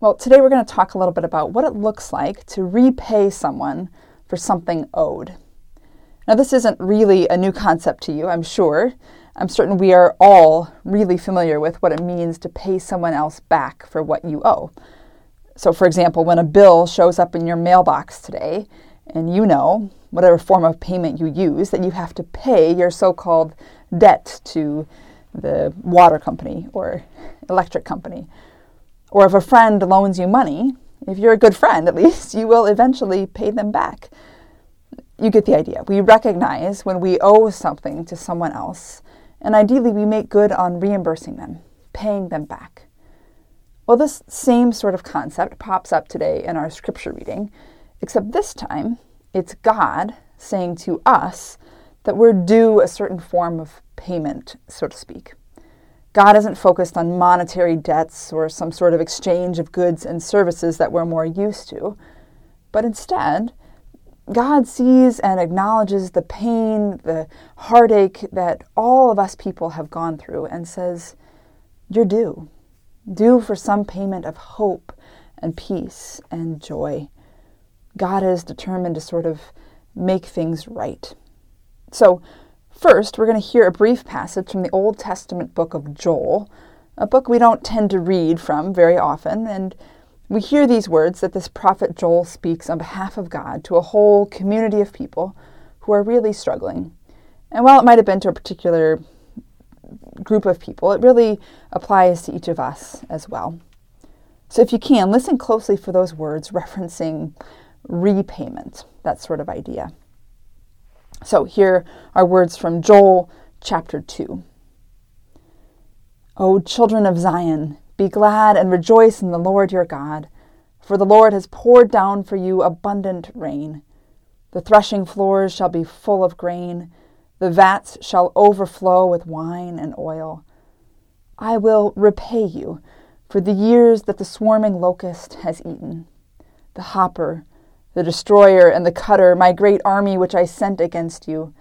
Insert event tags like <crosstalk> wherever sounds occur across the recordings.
Well, today we're going to talk a little bit about what it looks like to repay someone for something owed. Now, this isn't really a new concept to you, I'm sure. I'm certain we are all really familiar with what it means to pay someone else back for what you owe. So, for example, when a bill shows up in your mailbox today, and you know, whatever form of payment you use, that you have to pay your so called debt to the water company or electric company or if a friend loans you money, if you're a good friend at <laughs> least, you will eventually pay them back. You get the idea. We recognize when we owe something to someone else, and ideally we make good on reimbursing them, paying them back. Well, this same sort of concept pops up today in our scripture reading, except this time it's God saying to us that we're due a certain form of payment, so to speak. God isn't focused on monetary debts or some sort of exchange of goods and services that we're more used to, but instead, God sees and acknowledges the pain, the heartache that all of us people have gone through and says, You're due. Due for some payment of hope and peace and joy. God is determined to sort of make things right. So, First, we're going to hear a brief passage from the Old Testament book of Joel, a book we don't tend to read from very often, and we hear these words that this prophet Joel speaks on behalf of God to a whole community of people who are really struggling. And while it might have been to a particular group of people, it really applies to each of us as well. So if you can, listen closely for those words referencing repayment, that sort of idea. So here are words from Joel chapter 2. O children of Zion, be glad and rejoice in the Lord your God, for the Lord has poured down for you abundant rain. The threshing floors shall be full of grain, the vats shall overflow with wine and oil. I will repay you for the years that the swarming locust has eaten. The hopper, the destroyer, and the cutter, my great army which I sent against you.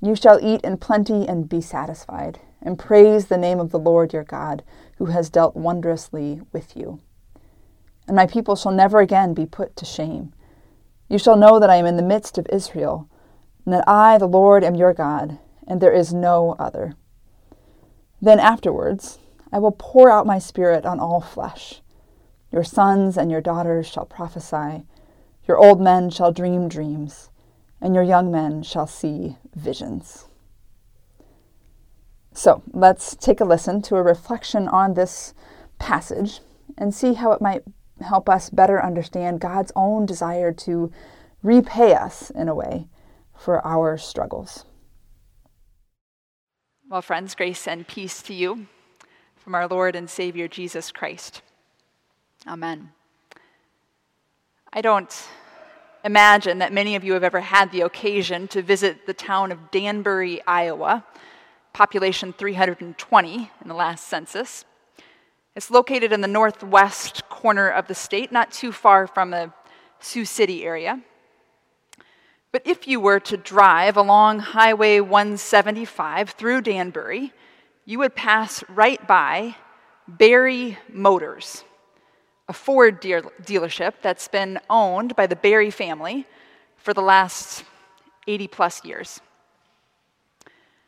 You shall eat in plenty and be satisfied, and praise the name of the Lord your God, who has dealt wondrously with you. And my people shall never again be put to shame. You shall know that I am in the midst of Israel, and that I, the Lord, am your God, and there is no other. Then afterwards, I will pour out my spirit on all flesh. Your sons and your daughters shall prophesy, your old men shall dream dreams, and your young men shall see visions. So let's take a listen to a reflection on this passage and see how it might help us better understand God's own desire to repay us in a way for our struggles. Well, friends, grace and peace to you from our Lord and Savior Jesus Christ. Amen. I don't imagine that many of you have ever had the occasion to visit the town of Danbury, Iowa, population 320 in the last census. It's located in the northwest corner of the state, not too far from the Sioux City area. But if you were to drive along Highway 175 through Danbury, you would pass right by Barry Motors, a Ford dealership that's been owned by the Barry family for the last 80 plus years.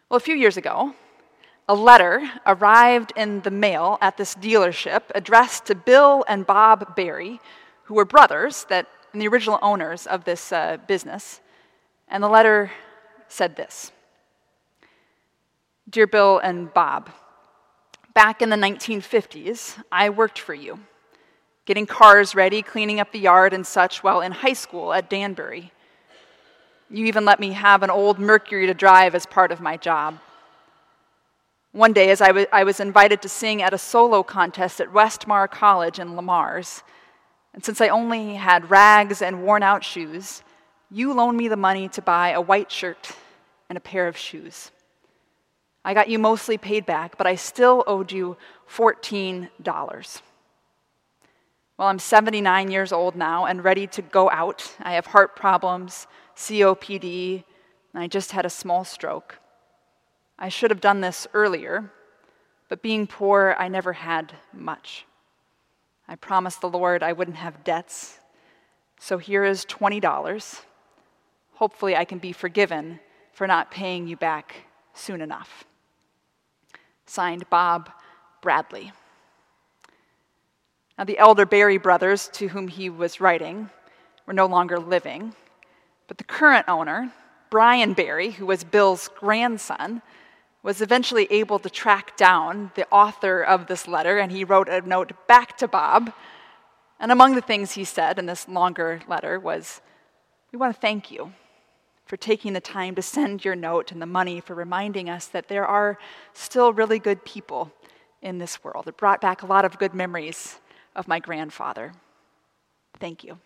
Well, a few years ago, a letter arrived in the mail at this dealership addressed to Bill and Bob Barry, who were brothers that and the original owners of this uh, business. And the letter said this Dear Bill and Bob, back in the 1950s, I worked for you, getting cars ready, cleaning up the yard and such while in high school at Danbury. You even let me have an old Mercury to drive as part of my job. One day, as I, w- I was invited to sing at a solo contest at Westmar College in Le Mars, and since I only had rags and worn out shoes, you loaned me the money to buy a white shirt and a pair of shoes. I got you mostly paid back, but I still owed you $14. Well, I'm 79 years old now and ready to go out. I have heart problems, COPD, and I just had a small stroke. I should have done this earlier, but being poor, I never had much. I promised the Lord I wouldn't have debts, so here is $20. Hopefully, I can be forgiven for not paying you back soon enough. Signed, Bob Bradley. Now, the elder Barry brothers to whom he was writing were no longer living, but the current owner, Brian Barry, who was Bill's grandson, was eventually able to track down the author of this letter, and he wrote a note back to Bob. And among the things he said in this longer letter was, We want to thank you for taking the time to send your note and the money for reminding us that there are still really good people in this world. It brought back a lot of good memories of my grandfather. Thank you.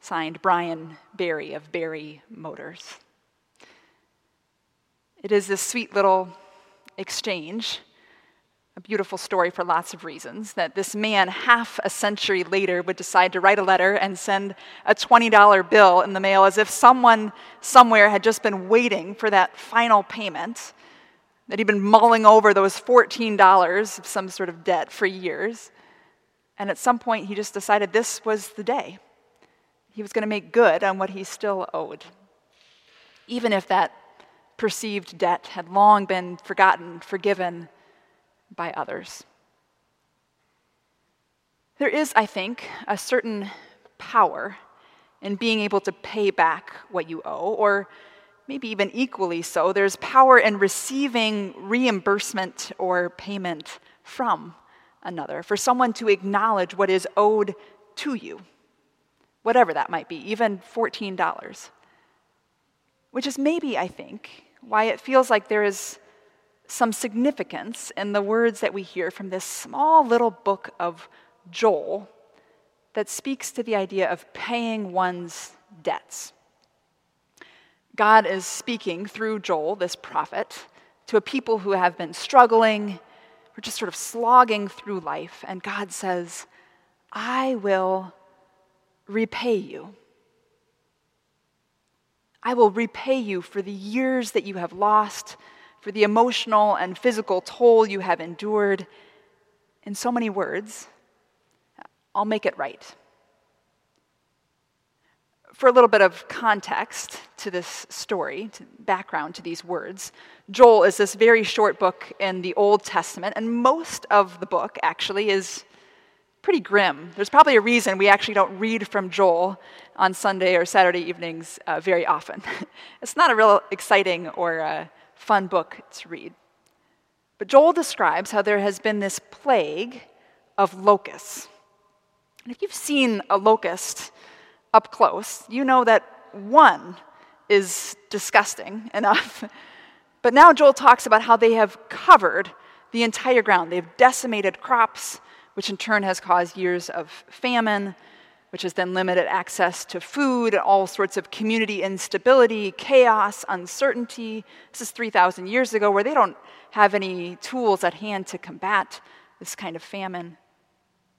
Signed Brian Barry of Barry Motors. It is this sweet little exchange, a beautiful story for lots of reasons, that this man, half a century later, would decide to write a letter and send a $20 bill in the mail as if someone somewhere had just been waiting for that final payment, that he'd been mulling over those $14 of some sort of debt for years. And at some point, he just decided this was the day. He was going to make good on what he still owed. Even if that perceived debt had long been forgotten, forgiven by others. There is, I think, a certain power in being able to pay back what you owe, or maybe even equally so, there's power in receiving reimbursement or payment from another, for someone to acknowledge what is owed to you, whatever that might be, even $14. Which is maybe, I think, why it feels like there is some significance in the words that we hear from this small little book of Joel that speaks to the idea of paying one's debts. God is speaking through Joel, this prophet, to a people who have been struggling, or just sort of slogging through life. And God says, I will repay you. I will repay you for the years that you have lost, for the emotional and physical toll you have endured. In so many words, I'll make it right for a little bit of context to this story, to background to these words, Joel is this very short book in the Old Testament, and most of the book actually is pretty grim. There's probably a reason we actually don't read from Joel on Sunday or Saturday evenings uh, very often. <laughs> it's not a real exciting or uh, fun book to read. But Joel describes how there has been this plague of locusts. And if you've seen a locust, up close, you know that one is disgusting enough. <laughs> But now Joel talks about how they have covered the entire ground. They've decimated crops, which in turn has caused years of famine, which has then limited access to food, all sorts of community instability, chaos, uncertainty. This is 3,000 years ago, where they don't have any tools at hand to combat this kind of famine.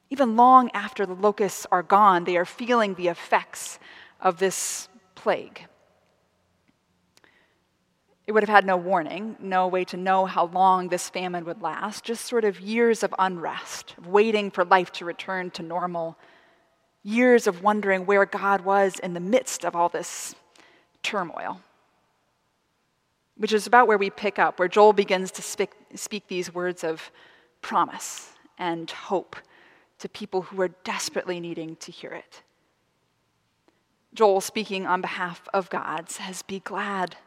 Even long after the locusts are gone, they are feeling the effects of this plague. It would have had no warning, no way to know how long this famine would last, just sort of years of unrest, of waiting for life to return to normal, years of wondering where God was in the midst of all this turmoil. Which is about where we pick up, where Joel begins to speak, speak these words of promise and hope to people who are desperately needing to hear it. Joel, speaking on behalf of God, says, Be glad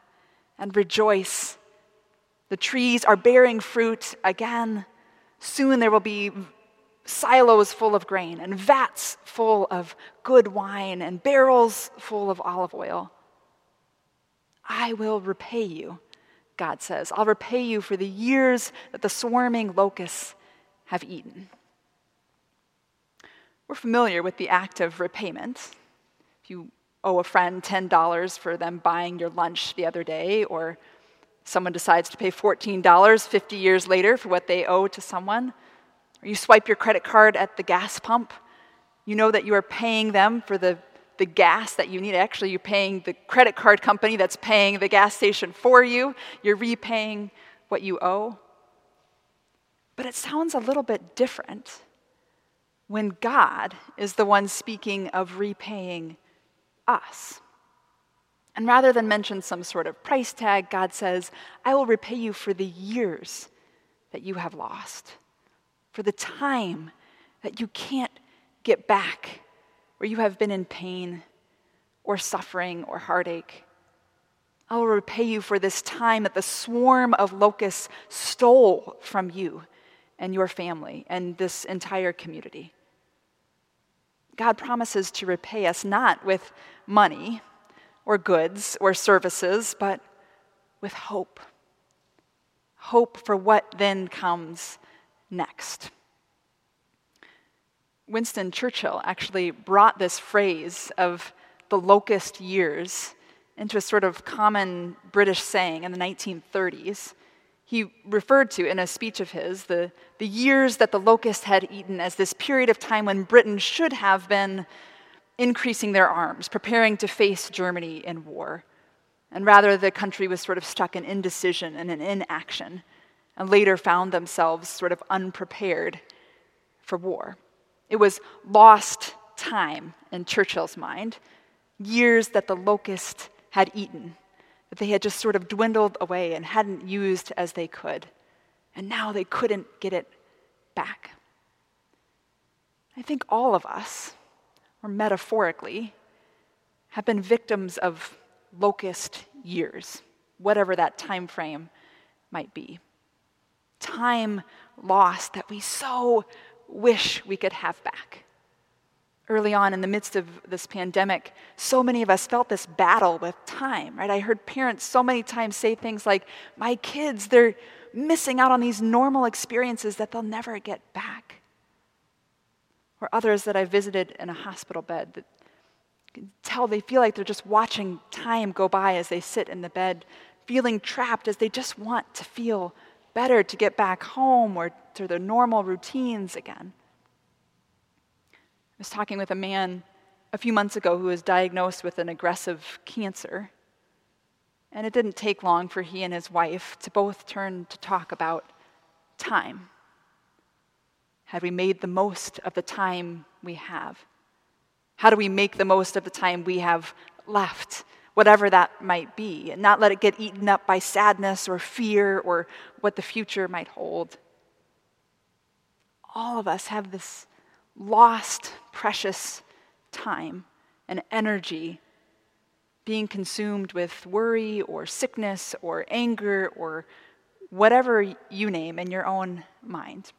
and rejoice. The trees are bearing fruit again. Soon there will be silos full of grain, and vats full of good wine, and barrels full of olive oil. I will repay you, God says. I'll repay you for the years that the swarming locusts have eaten. We're familiar with the act of repayment. If you owe a friend $10 for them buying your lunch the other day, or someone decides to pay $14 50 years later for what they owe to someone, or you swipe your credit card at the gas pump, you know that you are paying them for the, the gas that you need. Actually, you're paying the credit card company that's paying the gas station for you. You're repaying what you owe. But it sounds a little bit different when God is the one speaking of repaying us. And rather than mention some sort of price tag, God says, I will repay you for the years that you have lost, for the time that you can't get back, where you have been in pain or suffering or heartache. I will repay you for this time that the swarm of locusts stole from you and your family and this entire community. God promises to repay us not with money or goods or services, but with hope. Hope for what then comes next. Winston Churchill actually brought this phrase of the locust years into a sort of common British saying in the 1930s he referred to in a speech of his the, the years that the locust had eaten as this period of time when Britain should have been increasing their arms, preparing to face Germany in war. And rather, the country was sort of stuck in indecision and in inaction, and later found themselves sort of unprepared for war. It was lost time in Churchill's mind, years that the locust had eaten that they had just sort of dwindled away and hadn't used as they could. And now they couldn't get it back. I think all of us, or metaphorically, have been victims of locust years, whatever that time frame might be. Time lost that we so wish we could have back early on in the midst of this pandemic, so many of us felt this battle with time, right? I heard parents so many times say things like, My kids, they're missing out on these normal experiences that they'll never get back. Or others that I visited in a hospital bed that tell they feel like they're just watching time go by as they sit in the bed, feeling trapped as they just want to feel better to get back home or to their normal routines again. I was talking with a man a few months ago who was diagnosed with an aggressive cancer. And it didn't take long for he and his wife to both turn to talk about time. Had we made the most of the time we have? How do we make the most of the time we have left, whatever that might be, and not let it get eaten up by sadness or fear or what the future might hold? All of us have this lost, precious time and energy being consumed with worry or sickness or anger or whatever you name in your own mind.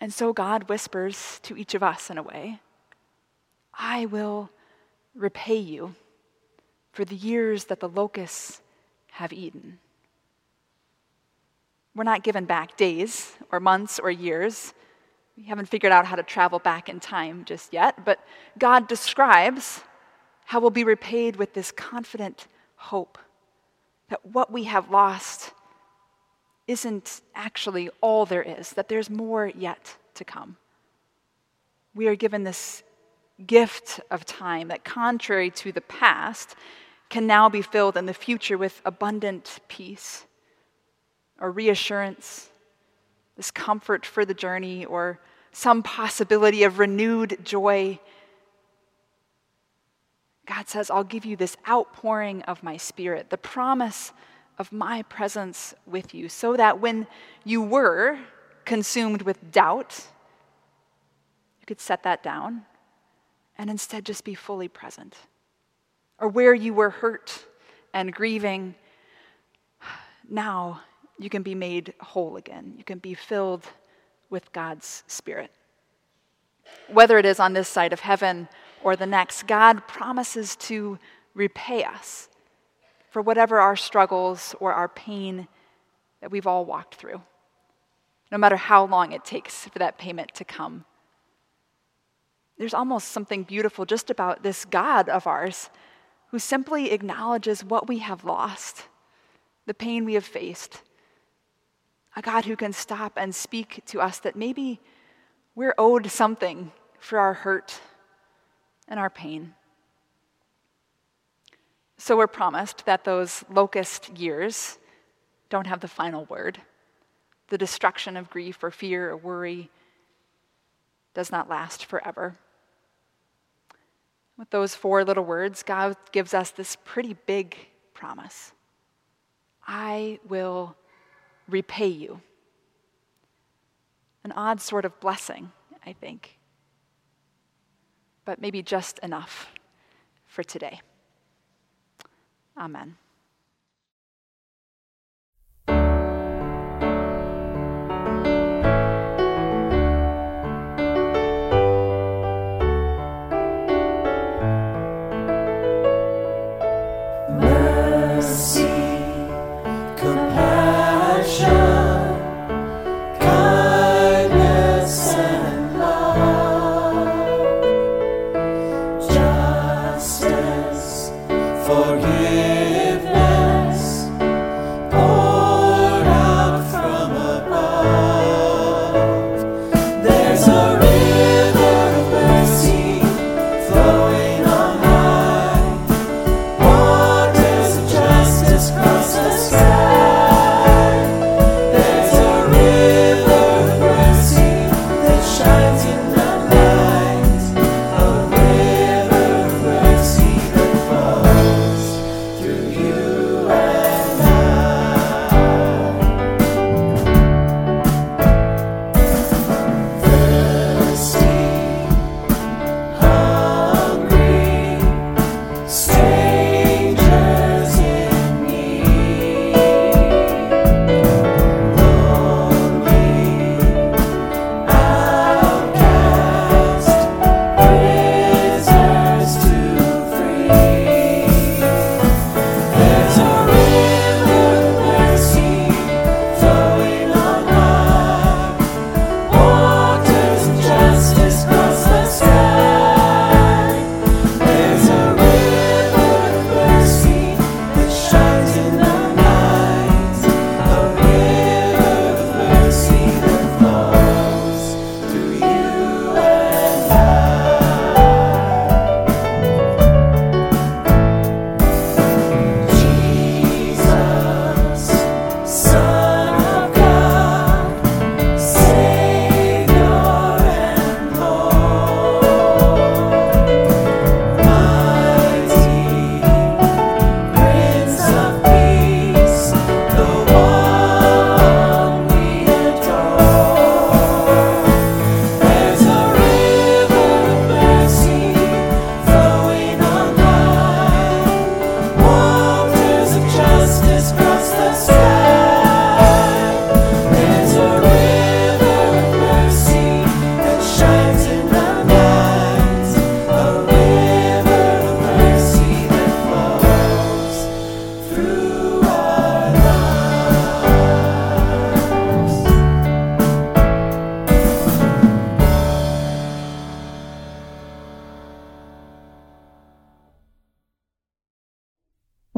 And so God whispers to each of us in a way I will repay you for the years that the locusts have eaten. We're not given back days or months or years. We haven't figured out how to travel back in time just yet, but God describes how we'll be repaid with this confident hope that what we have lost isn't actually all there is, that there's more yet to come. We are given this gift of time that, contrary to the past, can now be filled in the future with abundant peace or reassurance, this comfort for the journey, or some possibility of renewed joy God says, I'll give you this outpouring of my spirit, the promise of my presence with you, so that when you were consumed with doubt, you could set that down and instead just be fully present. Or where you were hurt and grieving, now you can be made whole again. You can be filled with God's Spirit. Whether it is on this side of heaven or the next, God promises to repay us for whatever our struggles or our pain that we've all walked through, no matter how long it takes for that payment to come. There's almost something beautiful just about this God of ours who simply acknowledges what we have lost, the pain we have faced. A God who can stop and speak to us that maybe we're owed something for our hurt and our pain. So we're promised that those locust years don't have the final word. The destruction of grief or fear or worry does not last forever. With those four little words, God gives us this pretty big promise I will repay you. An odd sort of blessing, I think but maybe just enough for today. Amen.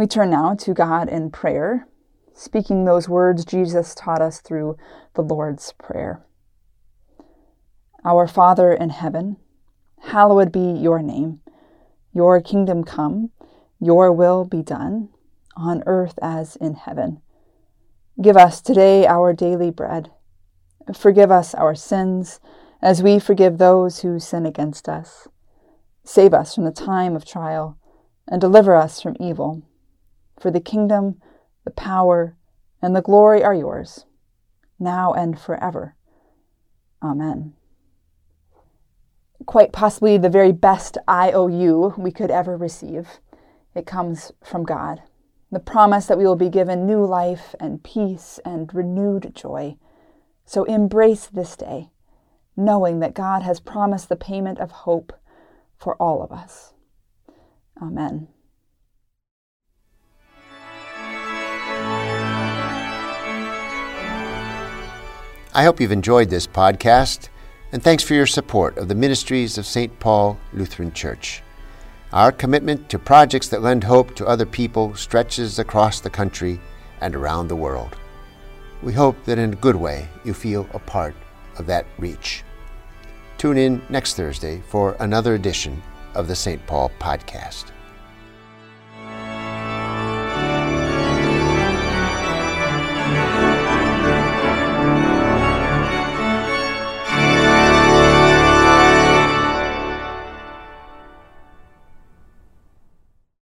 Turn now to God in prayer, speaking those words Jesus taught us through the Lord's Prayer. Our Father in heaven, hallowed be your name. Your kingdom come, your will be done, on earth as in heaven. Give us today our daily bread. Forgive us our sins, as we forgive those who sin against us. Save us from the time of trial, and deliver us from evil. For the kingdom, the power, and the glory are yours, now and forever. Amen. Quite possibly the very best IOU we could ever receive. It comes from God. The promise that we will be given new life and peace and renewed joy. So embrace this day, knowing that God has promised the payment of hope for all of us. Amen. I hope you've enjoyed this podcast, and thanks for your support of the ministries of St. Paul Lutheran Church. Our commitment to projects that lend hope to other people stretches across the country and around the world. We hope that in a good way you feel a part of that reach. Tune in next Thursday for another edition of the St. Paul Podcast.